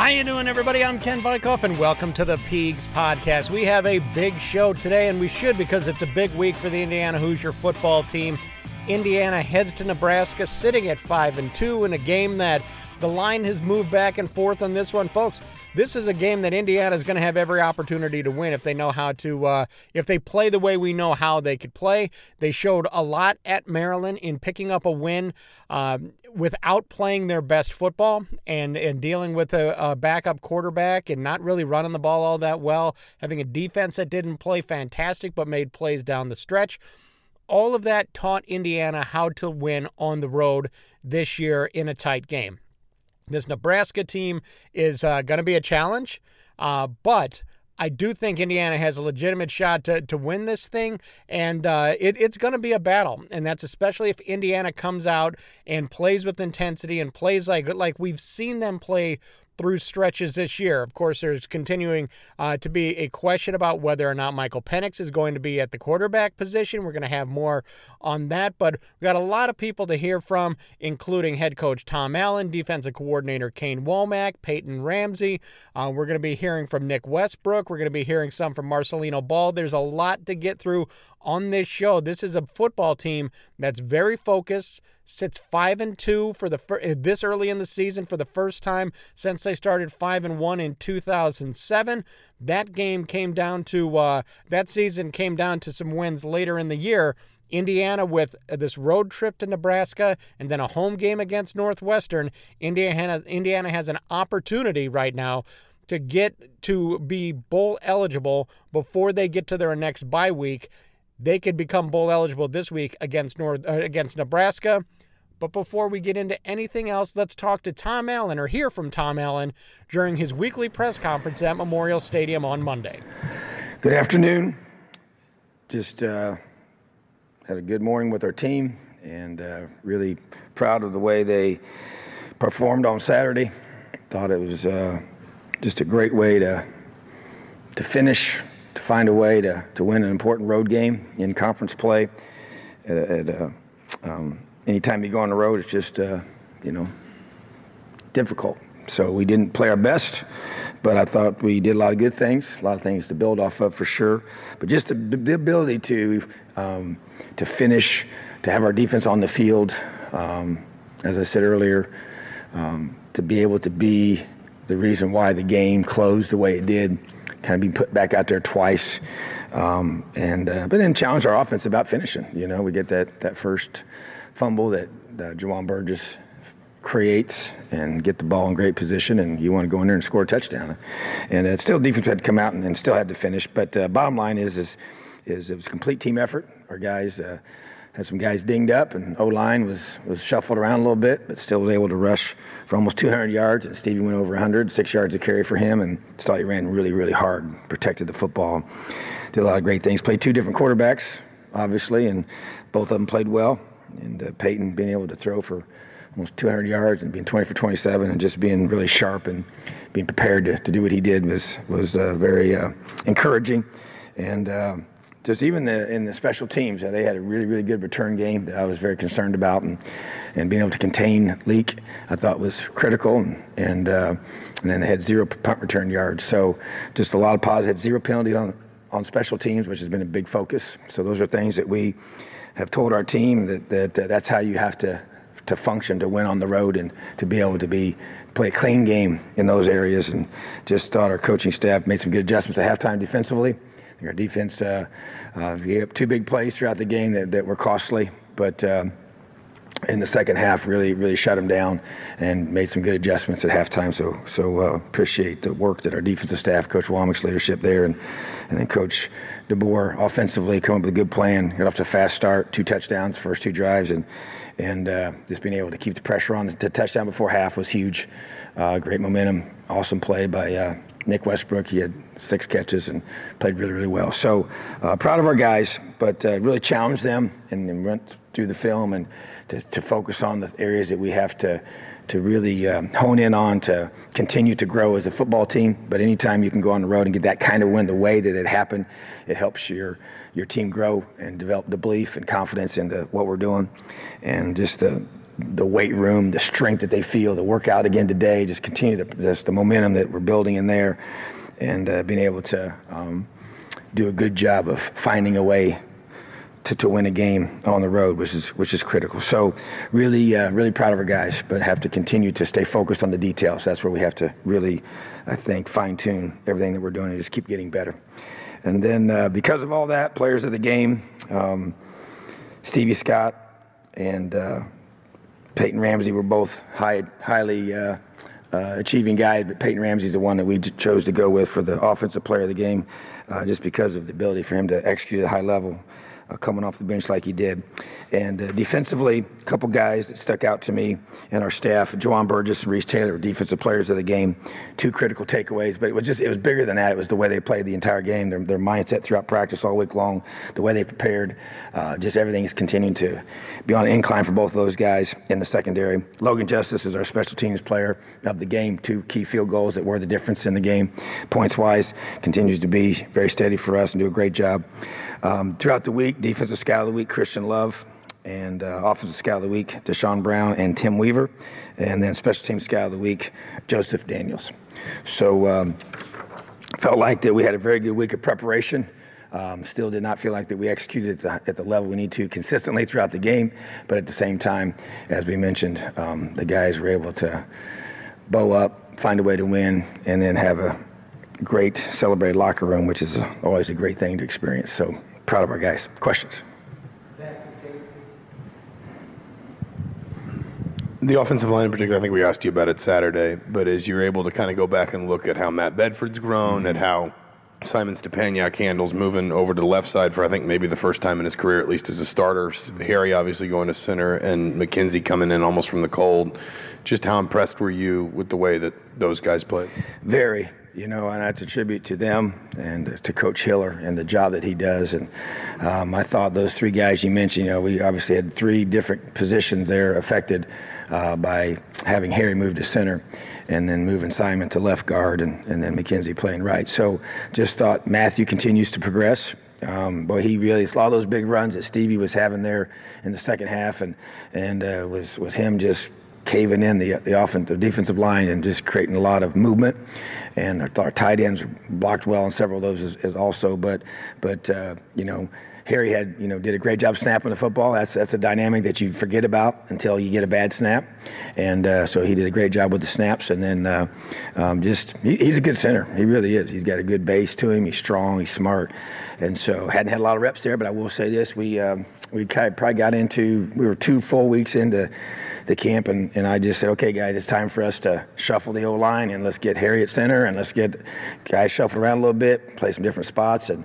How you doing, everybody? I'm Ken Bikoff, and welcome to the Peegs Podcast. We have a big show today, and we should because it's a big week for the Indiana Hoosier football team. Indiana heads to Nebraska, sitting at five and two in a game that the line has moved back and forth on this one, folks. This is a game that Indiana is going to have every opportunity to win if they know how to, uh, if they play the way we know how they could play. They showed a lot at Maryland in picking up a win uh, without playing their best football and, and dealing with a, a backup quarterback and not really running the ball all that well, having a defense that didn't play fantastic but made plays down the stretch all of that taught Indiana how to win on the road this year in a tight game. This Nebraska team is uh, going to be a challenge, uh, but I do think Indiana has a legitimate shot to, to win this thing, and uh, it, it's going to be a battle. And that's especially if Indiana comes out and plays with intensity and plays like like we've seen them play through stretches this year. Of course, there's continuing uh, to be a question about whether or not Michael Penix is going to be at the quarterback position. We're going to have more on that, but we've got a lot of people to hear from, including head coach Tom Allen, defensive coordinator Kane Wommack, Peyton Ramsey. Uh, we're going to be hearing from Nick Westbrook. We're going to be hearing some from Marcelino Ball. There's a lot to get through on this show. This is a football team that's very focused sits five and two for the fir- uh, this early in the season for the first time since they started five and one in 2007. That game came down to uh, that season came down to some wins later in the year. Indiana with this road trip to Nebraska and then a home game against Northwestern. Indiana Indiana has an opportunity right now to get to be bowl eligible before they get to their next bye week. They could become bowl eligible this week against North uh, against Nebraska. But before we get into anything else, let's talk to Tom Allen or hear from Tom Allen during his weekly press conference at Memorial Stadium on Monday. Good afternoon. Just uh, had a good morning with our team and uh, really proud of the way they performed on Saturday. Thought it was uh, just a great way to to finish, to find a way to, to win an important road game in conference play at, at uh, um, anytime you go on the road, it's just, uh, you know, difficult. So we didn't play our best, but I thought we did a lot of good things, a lot of things to build off of for sure. But just the, the ability to um, to finish, to have our defense on the field, um, as I said earlier, um, to be able to be the reason why the game closed the way it did, kind of be put back out there twice, um, and uh, but then challenge our offense about finishing. You know, we get that that first fumble that uh, Juwan Burgess creates and get the ball in great position, and you want to go in there and score a touchdown. And uh, still, defense had to come out and, and still had to finish. But uh, bottom line is, is, is it was a complete team effort. Our guys uh, had some guys dinged up, and O line was was shuffled around a little bit, but still was able to rush for almost 200 yards. And Stevie went over 100, six yards of carry for him, and thought he ran really, really hard, protected the football, did a lot of great things. Played two different quarterbacks, obviously, and both of them played well and uh, Peyton being able to throw for almost 200 yards and being 20 for 27 and just being really sharp and being prepared to, to do what he did was was uh, very uh, encouraging and uh, just even the, in the special teams they had a really really good return game that I was very concerned about and and being able to contain Leake I thought was critical and and, uh, and then they had zero punt return yards so just a lot of positives zero penalties on on special teams, which has been a big focus. So those are things that we have told our team that, that uh, that's how you have to to function to win on the road and to be able to be play a clean game in those areas. And just thought our coaching staff made some good adjustments at halftime defensively. Our defense uh, uh, gave up two big plays throughout the game that, that were costly, but. Uh, in the second half, really, really shut them down and made some good adjustments at halftime. So, so uh, appreciate the work that our defensive staff, Coach Wommack's leadership there, and and then Coach DeBoer offensively come up with a good plan. Got off to a fast start, two touchdowns, first two drives, and and uh, just being able to keep the pressure on the touchdown before half was huge. Uh, great momentum, awesome play by uh, Nick Westbrook. He had six catches and played really, really well. So uh, proud of our guys, but uh, really challenged them and, and went through the film and to, to, focus on the areas that we have to to really um, hone in on to continue to grow as a football team. But anytime you can go on the road and get that kind of win the way that it happened, it helps your your team grow and develop the belief and confidence into what we're doing, and just the the weight room, the strength that they feel, the workout again today, just continue the, just the momentum that we're building in there, and uh, being able to um, do a good job of finding a way to, to win a game on the road, which is which is critical. So really, uh, really proud of our guys, but have to continue to stay focused on the details. That's where we have to really, I think, fine tune everything that we're doing and just keep getting better. And then uh, because of all that, players of the game, um, Stevie Scott and uh, Peyton Ramsey were both high, highly uh, achieving guy, but Peyton Ramsey's the one that we chose to go with for the offensive player of the game, uh, just because of the ability for him to execute at a high level uh, coming off the bench like he did. And uh, defensively, a couple guys that stuck out to me and our staff, Juwan Burgess and Reese Taylor, defensive players of the game. Two critical takeaways, but it was just it was bigger than that. It was the way they played the entire game, their, their mindset throughout practice all week long, the way they prepared. Uh, just everything is continuing to be on an incline for both of those guys in the secondary. Logan Justice is our special teams player of the game. Two key field goals that were the difference in the game, points wise, continues to be very steady for us and do a great job. Um, throughout the week, defensive scout of the week, Christian Love and uh, Offensive Scout of the Week, Deshaun Brown and Tim Weaver, and then Special Team Scout of the Week, Joseph Daniels. So um, felt like that we had a very good week of preparation. Um, still did not feel like that we executed at the, at the, level we need to consistently throughout the game, but at the same time, as we mentioned, um, the guys were able to bow up, find a way to win, and then have a great celebrated locker room, which is always a great thing to experience. So proud of our guys. Questions? The offensive line in particular, I think we asked you about it Saturday, but as you're able to kind of go back and look at how Matt Bedford's grown, at how Simon Stepaniak handles moving over to the left side for I think maybe the first time in his career, at least as a starter. Harry obviously going to center, and McKenzie coming in almost from the cold. Just how impressed were you with the way that those guys played? Very, you know, and I attribute to them and to Coach Hiller and the job that he does. And um, I thought those three guys you mentioned, you know, we obviously had three different positions there affected uh, by having Harry move to center and then moving Simon to left guard and, and then McKenzie playing right. So just thought Matthew continues to progress. Um, boy, he really all those big runs that Stevie was having there in the second half, and and uh, was was him just caving in the the offensive defensive line and just creating a lot of movement. And our, our tight ends blocked well on several of those as, as also. But but uh, you know Harry had, you know, did a great job snapping the football. That's that's a dynamic that you forget about until you get a bad snap, and uh, so he did a great job with the snaps. And then uh, um, just he, he's a good center. He really is. He's got a good base to him. He's strong. He's smart, and so hadn't had a lot of reps there. But I will say this: we um, we probably got into we were two full weeks into the camp, and, and I just said, okay, guys, it's time for us to shuffle the O line and let's get Harry at center and let's get guys shuffled around a little bit, play some different spots, and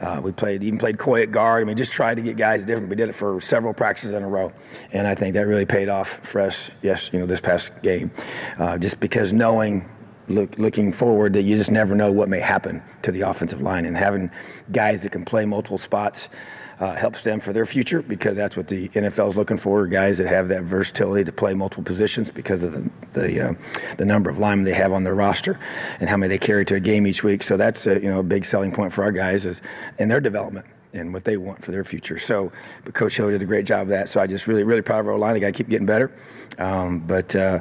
uh, we played even played Coy at guard. I mean, just tried to get guys different. We did it for several practices in a row, and I think that really paid off for us. Yes, you know, this past game, uh, just because knowing. Look, looking forward, that you just never know what may happen to the offensive line, and having guys that can play multiple spots uh, helps them for their future because that's what the NFL is looking for guys that have that versatility to play multiple positions because of the the, uh, the number of linemen they have on their roster and how many they carry to a game each week. So that's a, you know a big selling point for our guys is in their development and what they want for their future. So, but Coach Hill did a great job of that. So I just really really proud of our line. They got to keep getting better. Um, but. Uh,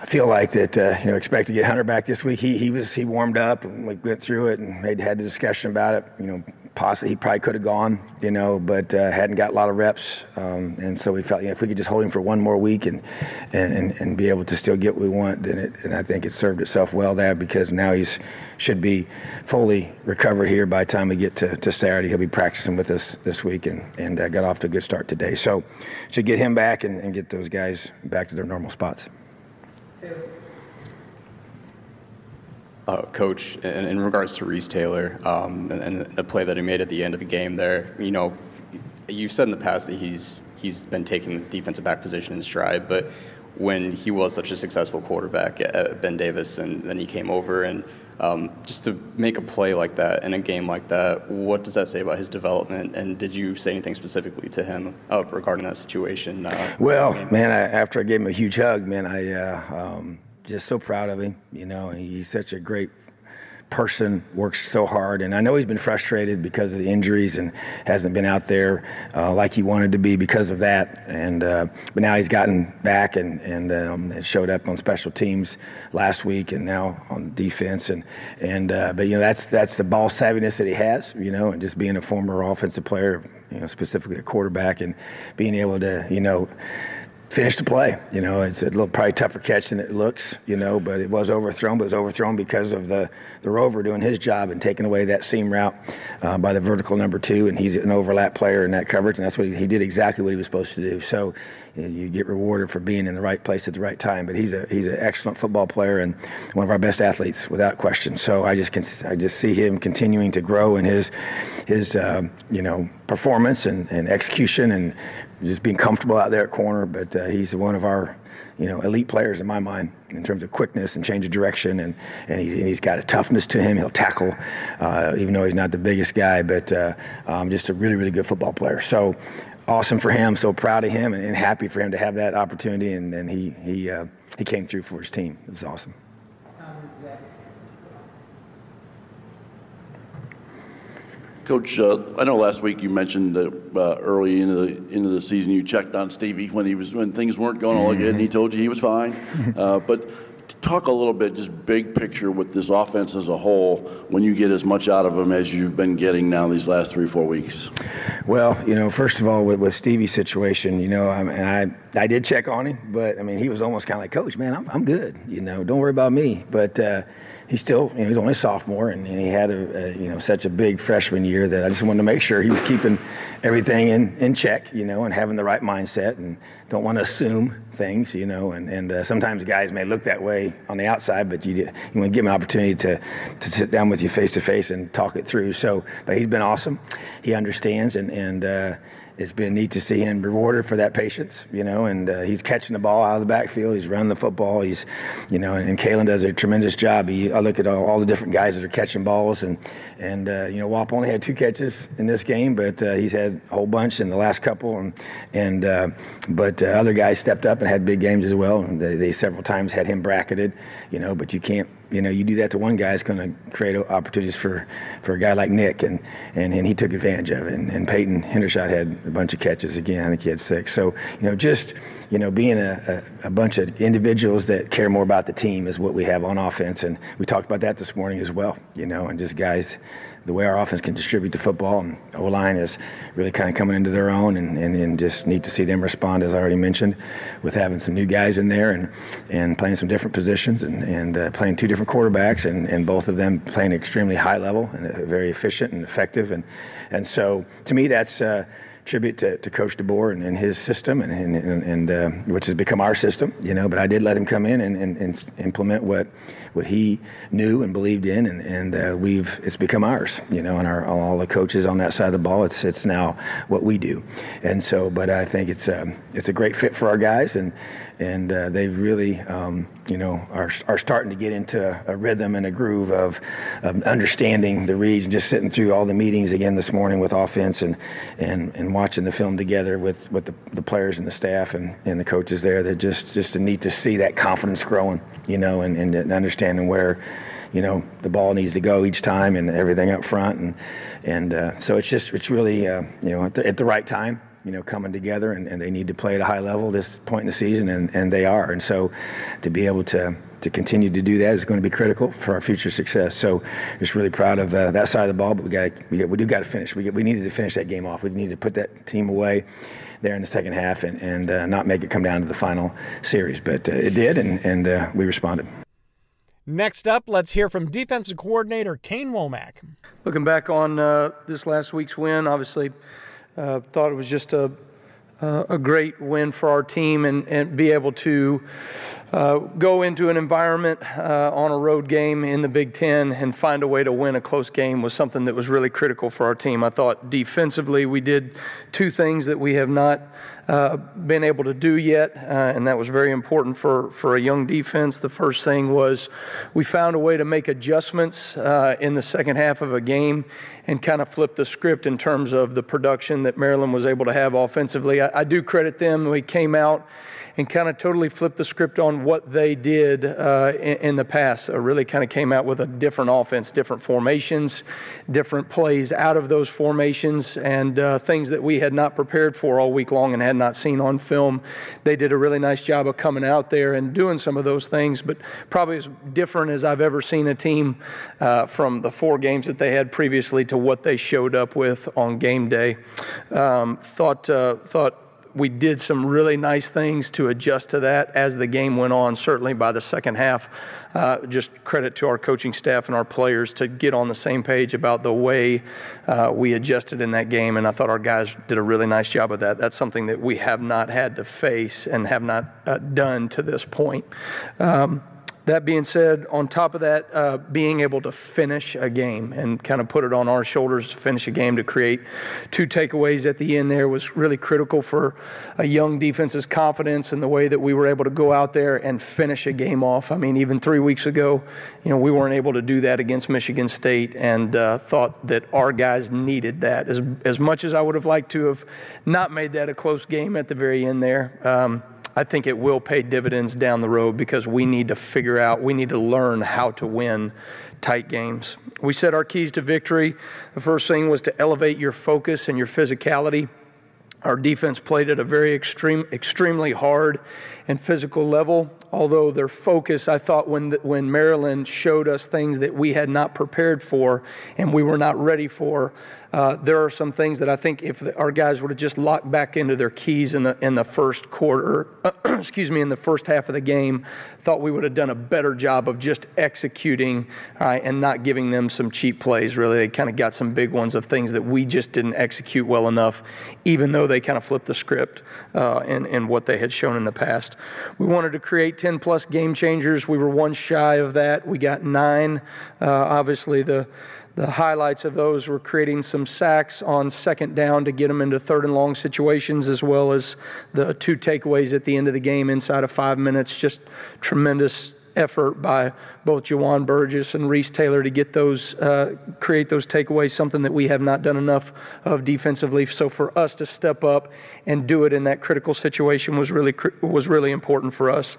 I feel like that, uh, you know, expect to get Hunter back this week. He, he was, he warmed up and we went through it and made, had a discussion about it. You know, possibly he probably could have gone, you know, but uh, hadn't got a lot of reps. Um, and so we felt, you know, if we could just hold him for one more week and, and, and, and be able to still get what we want, then it, and I think it served itself well there because now he's should be fully recovered here by the time we get to, to Saturday. He'll be practicing with us this week and, and uh, got off to a good start today. So should get him back and, and get those guys back to their normal spots. Uh, Coach, in, in, regards to Reese Taylor um, and, and, the play that he made at the end of the game there, you know, you've said in the past that he's he's been taking the defensive back position in stride, but when he was such a successful quarterback at Ben Davis, and then he came over and um, just to make a play like that in a game like that, what does that say about his development? And did you say anything specifically to him uh, regarding that situation? Uh, well, man, I, after I gave him a huge hug, man, I uh, um, just so proud of him. You know, he's such a great person works so hard and i know he's been frustrated because of the injuries and hasn't been out there uh, like he wanted to be because of that and uh, but now he's gotten back and and um, showed up on special teams last week and now on defense and and uh, but you know that's that's the ball savviness that he has you know and just being a former offensive player you know specifically a quarterback and being able to you know finish the play. You know, it's a little probably tougher catch than it looks, you know, but it was overthrown, but it was overthrown because of the, the rover doing his job and taking away that seam route uh, by the vertical number two. And he's an overlap player in that coverage, and that's what he, he did exactly what he was supposed to do. So you, get rewarded for being in the right place at the right time. But he's a he's an excellent football player and one of our best athletes without question. So I just can, I just see him continuing to grow in his his uh, you know performance and, and execution and just being comfortable out there at corner. But uh, he's one of our, you know, elite players in my mind in terms of quickness and change of direction, and and he's, he's got a toughness to him. He'll tackle, uh, even though he's not the biggest guy, but uh, um, just a really really good football player. So. Awesome for him. So proud of him and, and happy for him to have that opportunity. And, and he he uh, he came through for his team. It was awesome. Coach, uh, I know last week you mentioned that uh, early into the into the season you checked on Stevie when he was when things weren't going all good, and he told you he was fine. Uh, but talk a little bit, just big picture with this offense as a whole, when you get as much out of them as you've been getting now these last three four weeks. Well, you know, first of all, with, with Stevie's situation, you know, I, and I I did check on him, but I mean, he was almost kind of like, Coach, man, I'm I'm good. You know, don't worry about me. But uh, he's still, you know, he's only a sophomore, and, and he had a, a, you know such a big freshman year that I just wanted to make sure he was keeping everything in, in check, you know, and having the right mindset, and don't want to assume things, you know, and and uh, sometimes guys may look that way on the outside, but you you want to give him an opportunity to to sit down with you face to face and talk it through. So, but he's been awesome. He understands, and and. Uh, it's been neat to see him rewarded for that patience, you know, and uh, he's catching the ball out of the backfield. He's running the football. He's, you know, and, and Kalen does a tremendous job. He, I look at all, all, the different guys that are catching balls, and and uh, you know, Whop only had two catches in this game, but uh, he's had a whole bunch in the last couple, and and uh, but uh, other guys stepped up and had big games as well. They, they several times had him bracketed, you know, but you can't you know, you do that to one guy, it's going to create opportunities for, for a guy like Nick, and, and, and he took advantage of it. And, and Peyton Hendershot had a bunch of catches again. I think he had six. So, you know, just, you know, being a, a, a, bunch of individuals that care more about the team is what we have on offense. And we talked about that this morning as well, you know, and just guys the way our offense can distribute the football. And O line is really kind of coming into their own, and, and, and, just need to see them respond, as I already mentioned, with having some new guys in there and, and playing some different positions and, and uh, playing two different quarterbacks, and, and both of them playing extremely high level and uh, very efficient and effective. And, and so to me, that's. Uh, tribute to, to Coach DeBoer and, and his system, and, and, and uh, which has become our system, you know. But I did let him come in and, and, and implement what what he knew and believed in, and, and uh, we've it's become ours, you know. And our all the coaches on that side of the ball, it's it's now what we do, and so. But I think it's a um, it's a great fit for our guys, and and uh, they've really, um, you know, are, are starting to get into a rhythm and a groove of, of, understanding the reads just sitting through all the meetings again this morning with offense and and, and watching the film together with, with the, the players and the staff and, and the coaches there. That just just neat to see that confidence growing, you know, and, and understanding where you know the ball needs to go each time and everything up front and and uh, so it's just it's really uh, you know at the, at the right time you know, coming together, and, and they need to play at a high level this point in the season, and, and they are. And so, to be able to to continue to do that is going to be critical for our future success. So, just really proud of uh, that side of the ball. But we got we, we do got to finish. We we needed to finish that game off. We needed to put that team away there in the second half and, and uh, not make it come down to the final series. But uh, it did, and, and uh, we responded. Next up, let's hear from defensive coordinator Kane Wommack. Looking back on uh, this last week's win, obviously uh, thought it was just a, uh, a great win for our team and, and be able to uh, go into an environment uh, on a road game in the Big Ten and find a way to win a close game was something that was really critical for our team. I thought defensively we did two things that we have not uh, been able to do yet, uh, and that was very important for, for a young defense. The first thing was we found a way to make adjustments uh, in the second half of a game and kind of flip the script in terms of the production that Maryland was able to have offensively. I, I do credit them. We came out and kind of totally flipped the script on what they did uh, in, in, the past. Really kind of came out with a different offense, different formations, different plays out of those formations, and uh, things that we had not prepared for all week long and had not seen on film. They did a really nice job of coming out there and doing some of those things, but probably as different as I've ever seen a team uh, from the four games that they had previously to what they showed up with on game day. Um, thought uh, thought we did some really nice things to adjust to that as the game went on. Certainly by the second half, uh, just credit to our coaching staff and our players to get on the same page about the way uh, we adjusted in that game. And I thought our guys did a really nice job of that. That's something that we have not had to face and have not uh, done to this point. Um, that being said, on top of that, uh, being able to finish a game and kind of put it on our shoulders to finish a game to create two takeaways at the end there was really critical for a young defense's confidence and the way that we were able to go out there and finish a game off. I mean, even three weeks ago, you know, we weren't able to do that against Michigan State and uh, thought that our guys needed that as, as much as I would have liked to have not made that a close game at the very end there. Um, I think it will pay dividends down the road because we need to figure out, we need to learn how to win tight games. We set our keys to victory. The first thing was to elevate your focus and your physicality. Our defense played at a very extreme, extremely hard and physical level. Although their focus, I thought, when when Maryland showed us things that we had not prepared for and we were not ready for, uh, there are some things that I think if our guys would have just locked back into their keys in the in the first quarter, excuse me, in the first half of the game, thought we would have done a better job of just executing uh, and not giving them some cheap plays. Really, they kind of got some big ones of things that we just didn't execute well enough, even though they kind of flipped the script uh, in in what they had shown in the past. We wanted to create 10 plus game changers. We were one shy of that. We got nine. Uh, obviously, the the highlights of those were creating some sacks on second down to get them into third and long situations, as well as the two takeaways at the end of the game inside of five minutes. Just tremendous effort by both Juwan Burgess and Reese Taylor to get those, uh, create those takeaways, something that we have not done enough of defensively. So for us to step up and do it in that critical situation was really, was really important for us.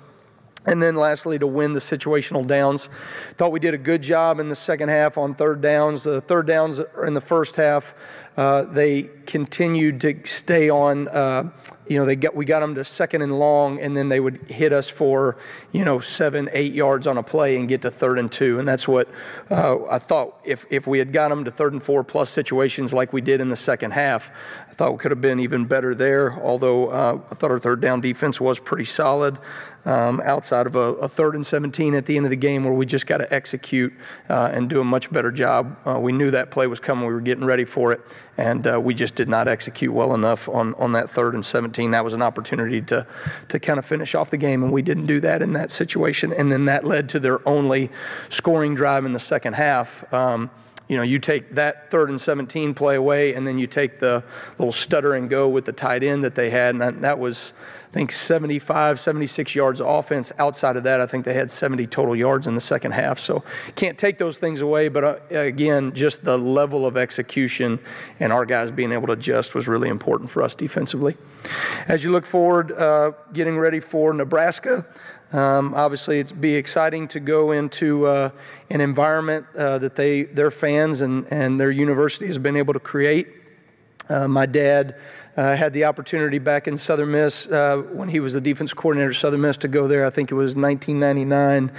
And then lastly, to win the situational downs. Thought we did a good job in the second half on third downs. The third downs in the first half, uh, they continued to stay on. Uh, you know, they got we got them to second and long, and then they would hit us for you know seven, eight yards on a play and get to third and two. And that's what uh, I thought. If if we had got them to third and four plus situations like we did in the second half, I thought we could have been even better there. Although uh, I thought our third down defense was pretty solid um, outside of a, a, third and 17 at the end of the game where we just got to execute uh, and do a much better job. Uh, we knew that play was coming. We were getting ready for it, and uh, we just did not execute well enough on, on that third and 17. That was an opportunity to, to kind of finish off the game, and we didn't do that in that situation. And then that led to their only scoring drive in the second half. Um, you know, you take that third and 17 play away, and then you take the little stutter and go with the tight end that they had, and that, was, I think 75, 76 yards of offense. Outside of that, I think they had 70 total yards in the second half. So can't take those things away. But uh, again, just the level of execution and our guys being able to adjust was really important for us defensively. As you look forward, uh, getting ready for Nebraska. Um, obviously, it'd be exciting to go into uh, an environment uh, that they, their fans and, and their university has been able to create. Uh, my dad uh, had the opportunity back in Southern Miss uh, when he was the defense coordinator at Southern Miss to go there. I think it was 1999,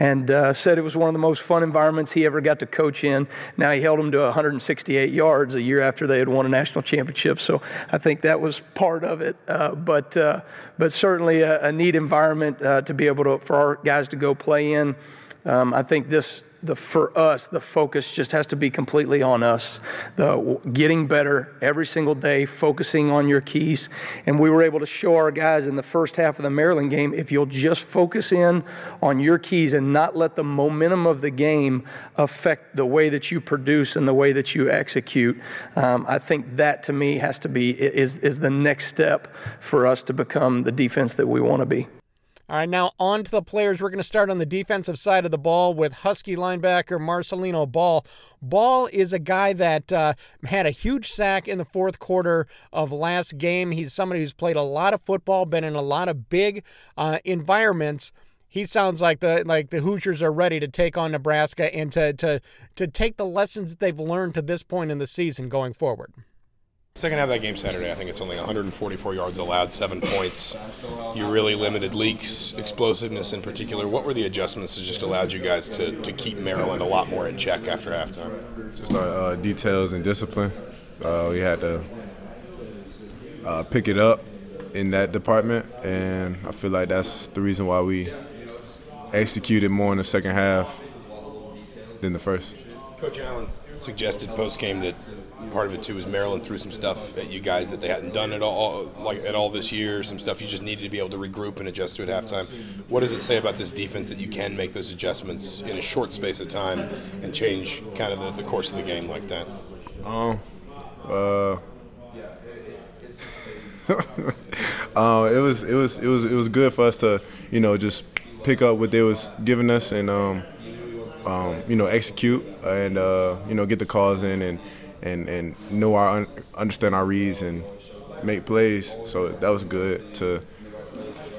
and uh, said it was one of the most fun environments he ever got to coach in. Now he held them to 168 yards a year after they had won a national championship, so I think that was part of it. Uh, but uh, but certainly a, a neat environment uh, to be able to for our guys to go play in. Um, I think this the for us the focus just has to be completely on us. The getting better every single day focusing on your keys. And we were able to show our guys in the first half of the maryland game if you'll just focus in on your keys and not let the momentum of the game affect the way that you produce and the way that you execute um, i think that to me has to be is, is the next step for us to become the defense that we want to be all right, now on to the players. We're going to start on the defensive side of the ball with Husky linebacker Marcelino Ball. Ball is a guy that uh, had a huge sack in the fourth quarter of last game. He's somebody who's played a lot of football, been in a lot of big uh, environments. He sounds like the like the Hoosiers are ready to take on Nebraska and to to to take the lessons that they've learned to this point in the season going forward. Second half of that game Saturday, I think it's only 144 yards allowed, seven points. You really limited Leake's, explosiveness in particular. What were the adjustments that just allowed you guys to, to keep Maryland a lot more in check after halftime? Just our uh, details and discipline. Uh, we had to uh, pick it up in that department, and I feel like that's the reason why we executed more in the second half than the first. Coach Allen suggested post game that part of it too was Maryland threw some stuff at you guys that they hadn't done at all, like at all this year. Some stuff you just needed to be able to regroup and adjust to at halftime. What does it say about this defense that you can make those adjustments in a short space of time and change kind of the, the course of the game like that? Um, uh, uh, it was it was it was it was good for us to you know just pick up what they was giving us and um, um, you know execute and uh, you know get the calls in and and and know our understand our reads and make plays. So that was good. To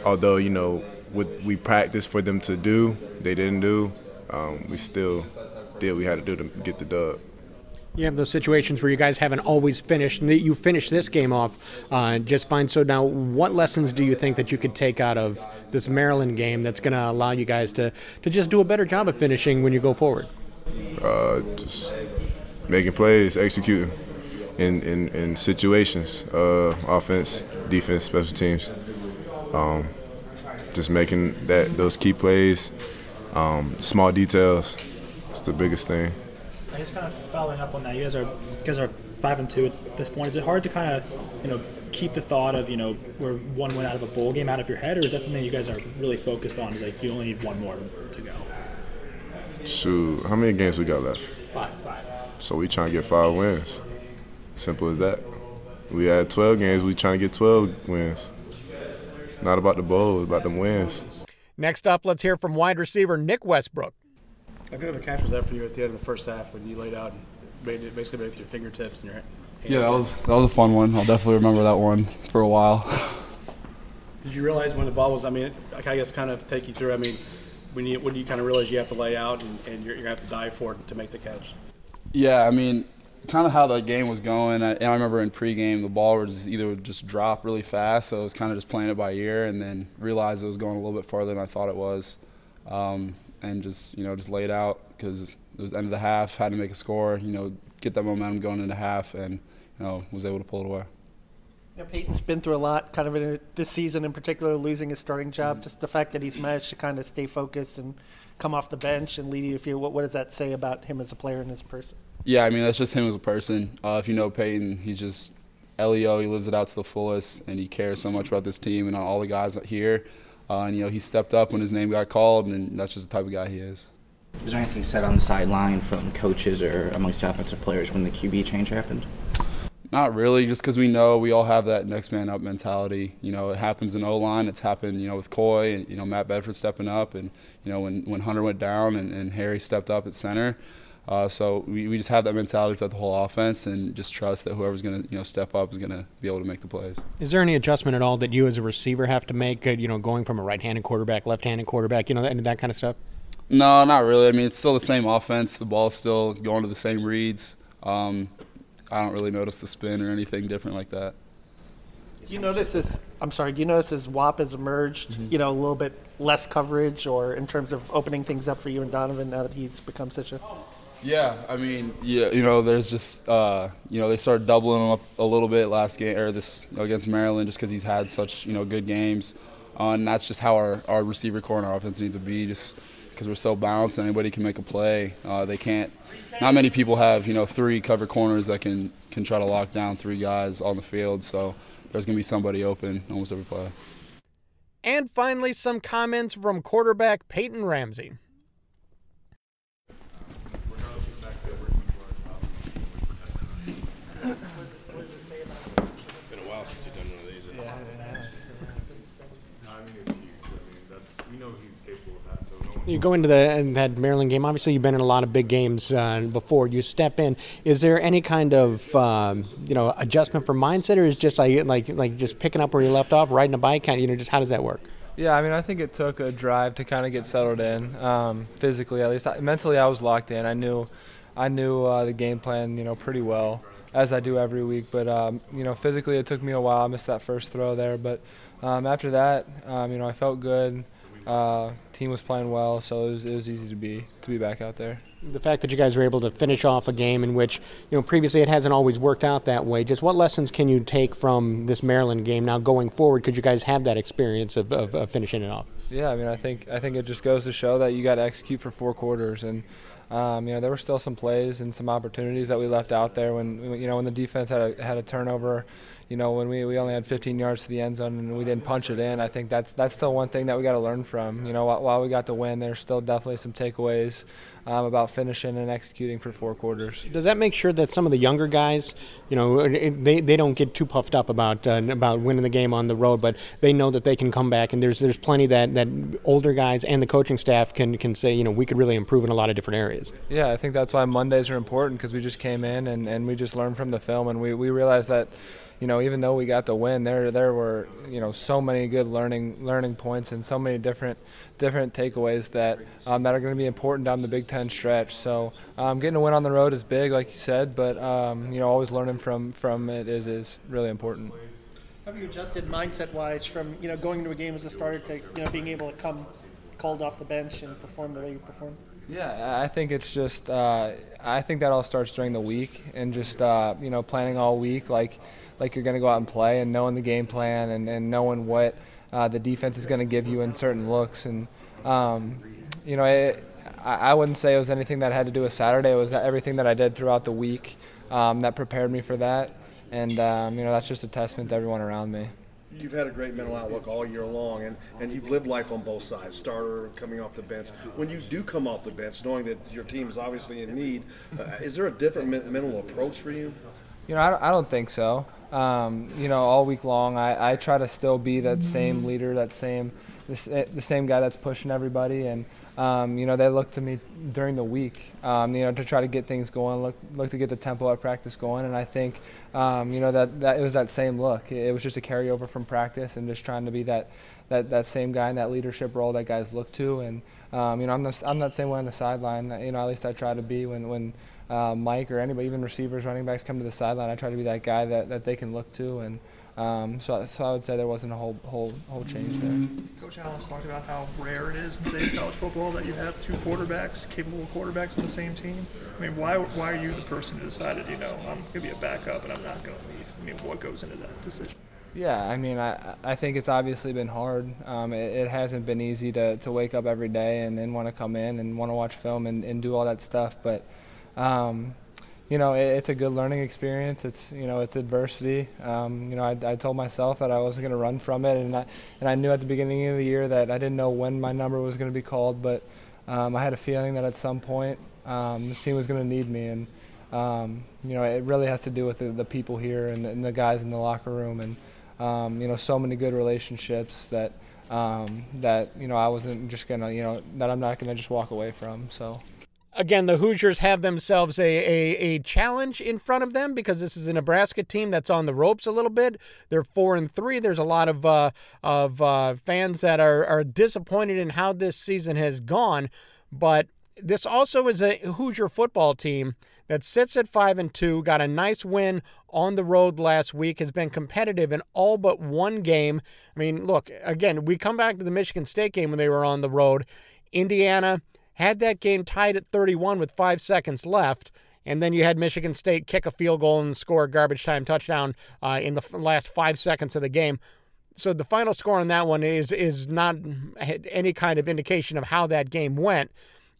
although you know what we practiced for them to do, they didn't do. Um, we still did what we had to do to get the dub. You have those situations where you guys haven't always finished. And you finished this game off uh, just fine. So now, what lessons do you think that you could take out of this Maryland game that's going to allow you guys to to just do a better job of finishing when you go forward? Uh, just making plays, executing in, in, in situations, uh, offense, defense, special teams. Um, just making that those key plays, um, small details. It's the biggest thing. I guess kind of following up on that, you guys are you guys are five and two at this point. Is it hard to kind of you know keep the thought of you know we're one win out of a bowl game out of your head, or is that something you guys are really focused on? Is like you only need one more to go. Shoot, how many games we got left? Five. Five. So we trying to get five wins. Simple as that. We had 12 games. We trying to get 12 wins. Not about the bowl, it's about them wins. Next up, let's hear from wide receiver Nick Westbrook. How good of a catch was that for you at the end of the first half when you laid out and made it basically made it with your fingertips and your hands? Yeah, that was that was a fun one. I'll definitely remember that one for a while. Did you realize when the ball was? I mean, I guess kind of take you through. I mean, when you when do you kind of realize you have to lay out and, and you're, you're gonna have to dive for it to make the catch. Yeah, I mean, kind of how the game was going. I, I remember in pregame, the ball would just either would just drop really fast, so I was kind of just playing it by ear, and then realized it was going a little bit farther than I thought it was, um, and just you know just laid out because it was the end of the half, had to make a score, you know, get that momentum going into half, and you know was able to pull it away. Yeah, Peyton's been through a lot, kind of in a, this season in particular, losing his starting job. Just the fact that he's managed to kind of stay focused and come off the bench and lead you. If you, what, what does that say about him as a player and as a person? Yeah, I mean that's just him as a person. Uh, if you know Peyton, he's just Leo. He lives it out to the fullest, and he cares so much about this team and all the guys here. Uh, and you know he stepped up when his name got called, and that's just the type of guy he is. Was there anything said on the sideline from coaches or amongst offensive players when the QB change happened? Not really, just because we know we all have that next man up mentality. You know, it happens in O line. It's happened, you know, with Coy and you know Matt Bedford stepping up, and you know when when Hunter went down and, and Harry stepped up at center. Uh, so we, we just have that mentality throughout the whole offense and just trust that whoever's going to you know step up is going to be able to make the plays. Is there any adjustment at all that you as a receiver have to make? Uh, you know, going from a right-handed quarterback, left-handed quarterback, you know, that, that kind of stuff. No, not really. I mean, it's still the same offense. The ball's still going to the same reads. Um, I don't really notice the spin or anything different like that. Do you notice this? I'm sorry. Do you notice as Whop has emerged, Mhm. you know, a little bit less coverage, or in terms of opening things up for you and Donovan now that he's become such a Yeah, I mean, yeah, you know, there's just, uh, you know, they started doubling him up a little bit last game or this you know, against Maryland, just because he's had such, you know, good games, uh, and that's just how our, our receiver corps and our offense needs to be, just because we're so balanced anybody can make a play. Uh, they can't. Not many people have, you know, three cover corners that can can try to lock down three guys on the field. So there's gonna be somebody open almost every play. And finally, some comments from quarterback Peyton Ramsey. Been a while since you've done one of these. Yeah, I mean, it's huge. I mean, that's we know he's capable of that. So no one. You go into the that Maryland game. Obviously, you've been in a lot of big games uh, before. You step in. Is there any kind of um, you know adjustment for mindset, or is just like like like just picking up where you left off, riding a bike? Kind you know, just how does that work? Yeah, I mean, I think it took a drive to kind of get settled in, um, physically at least. I, mentally, I was locked in. I knew, I knew uh, the game plan, you know, pretty well, as I do every week. But um, you know, physically, it took me a while. I missed that first throw there, but um, after that, um, you know, I felt good. Uh, team was playing well, so it was, it was easy to be to be back out there. The fact that you guys were able to finish off a game in which you know previously it hasn't always worked out that way. Just what lessons can you take from this Maryland game now going forward? Could you guys have that experience of, of, of finishing it off? Yeah, I mean, I think I think it just goes to show that you got to execute for four quarters, and um, you know there were still some plays and some opportunities that we left out there when you know when the defense had a had a turnover. You know when we, we only had 15 yards to the end zone and we didn't punch it in. I think that's that's still one thing that we got to learn from. You know while, while we got the win, there's still definitely some takeaways um, about finishing and executing for four quarters. Does that make sure that some of the younger guys, you know, they, they don't get too puffed up about uh, about winning the game on the road, but they know that they can come back and there's there's plenty that, that older guys and the coaching staff can can say, you know, we could really improve in a lot of different areas. Yeah, I think that's why Mondays are important because we just came in and, and we just learned from the film and we, we realized that you know, even though we got the win, there there were you know so many good learning learning points and so many different different takeaways that um, that are going to be important down the Big Ten stretch. So um, getting a win on the road is big, like you said, but um, you know always learning from from it is is really important. Have you adjusted mindset-wise from you know going into a game as a starter to you know being able to come called off the bench and perform the way you perform? Yeah, I think it's just uh, I think that all starts during the week and just uh, you know planning all week like like you're going to go out and play and knowing the game plan and, and knowing what uh, the defense is going to give you in certain looks and um, you know it, I, I wouldn't say it was anything that had to do with Saturday. It was everything that I did throughout the week um, that prepared me for that, and um, you know that's just a testament to everyone around me. You've had a great mental outlook all year long, and, and you've lived life on both sides, starter, coming off the bench. When you do come off the bench, knowing that your team is obviously in need, uh, is there a different mental approach for you? You know, I don't, I don't think so. Um, you know, all week long, I, I try to still be that same leader, that same, the, the same guy that's pushing everybody, and um, you know, they look to me during the week, um, you know, to try to get things going, look look to get the tempo of practice going, and I think, um, you know, that, that it was that same look. It was just a carryover from practice, and just trying to be that that, that same guy in that leadership role that guys look to, and um, you know, I'm the, I'm that same way on the sideline. You know, at least I try to be when when uh, Mike or anybody, even receivers, running backs come to the sideline. I try to be that guy that, that they can look to, and um, so so I would say there wasn't a whole whole whole change there. Coach Allen's talked about how rare it is in today's college football that you have two quarterbacks, capable quarterbacks on the same team. I mean, why why are you the person who decided, you know, I'm going to be a backup and I'm not going to leave? I mean, what goes into that decision? Yeah, I mean, I, I think it's obviously been hard. Um, it, it, hasn't been easy to, to wake up every day and then want to come in and want to watch film and, and do all that stuff. But, um, you know, it, it's a good learning experience. It's, you know, it's adversity. Um, you know, I, I told myself that I wasn't going to run from it. And I, and I knew at the beginning of the year that I didn't know when my number was going to be called. But um, I had a feeling that at some point um, this team was going to need me. And, um, you know, it really has to do with the, the people here and, and the guys in the locker room. And, um, you know, so many good relationships that that you know I wasn't just gonna, you know, that I'm not gonna just walk away from. So. Again, the Hoosiers have themselves a, a, a challenge in front of them because this is a Nebraska team that's on the ropes a little bit. They're four and three. There's a lot of uh, of uh, fans that are, are disappointed in how this season has gone, but this also is a Hoosier football team that sits at 5 and 2, got a nice win on the road last week, has been competitive in all but one game. I mean, look, again, we come back to the Michigan State game when they were on the road. Indiana had that game tied at 31 with 5 seconds left. And then you had Michigan State kick a field goal and score a garbage time touchdown uh, in the last five seconds of the game. So the final score on that one is is not any kind of indication of how that game went.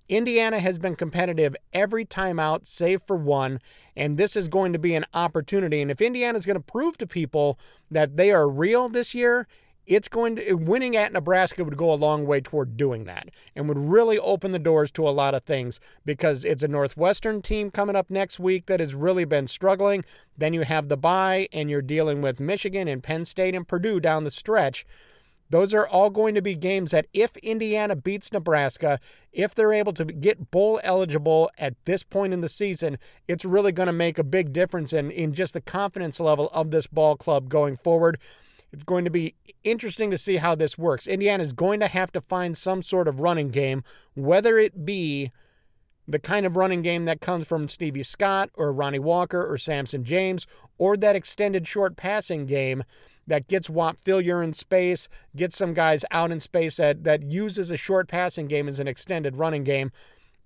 Indiana has been competitive every time out, save for one, and this is going to be an opportunity. And if Indiana is going to prove to people that they are real this year, it's going to winning at Nebraska would go a long way toward doing that and would really open the doors to a lot of things because it's a Northwestern team coming up next week that has really been struggling. Then you have the bye and you're dealing with Michigan and Penn State and Purdue down the stretch. Those are all going to be games that if Indiana beats Nebraska, if they're able to get bowl eligible at this point in the season, it's really going to make a big difference in, in just the confidence level of this ball club going forward. It's going to be interesting to see how this works. Indiana is going to have to find some sort of running game, whether it be the kind of running game that comes from Stevie Scott or Ronnie Walker or Sampson James, or that extended short passing game that gets Whop Philyor in space, gets some guys out in space that, that uses a short passing game as an extended running game.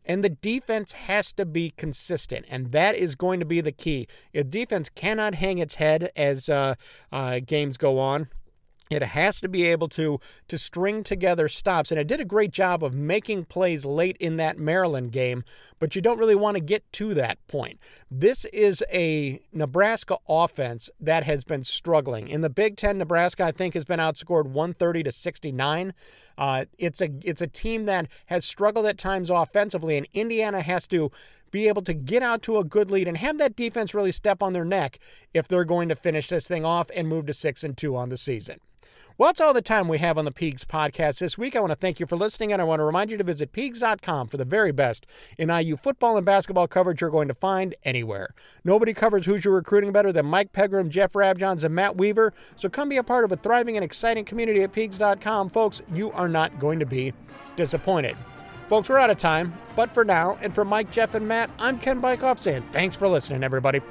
And the defense has to be consistent, and that is going to be the key. If defense cannot hang its head as uh, uh, games go on, it has to be able to to string together stops, and it did a great job of making plays late in that Maryland game. But you don't really want to get to that point. This is a Nebraska offense that has been struggling in the Big Ten. Nebraska, I think, has been outscored 130 to 69. Uh, it's a it's a team that has struggled at times offensively, and Indiana has to be able to get out to a good lead and have that defense really step on their neck if they're going to finish this thing off and move to six and two on the season. Well, that's all the time we have on the Peegs podcast this week. I want to thank you for listening, and I want to remind you to visit Peegs.com for the very best in IU football and basketball coverage you're going to find anywhere. Nobody covers Hoosier recruiting better than Mike Pegram, Jeff Rabjohns, and Matt Weaver, so come be a part of a thriving and exciting community at Peegs.com. Folks, you are not going to be disappointed. Folks, we're out of time, but for now, and for Mike, Jeff, and Matt, I'm Ken Bikoff saying thanks for listening, everybody.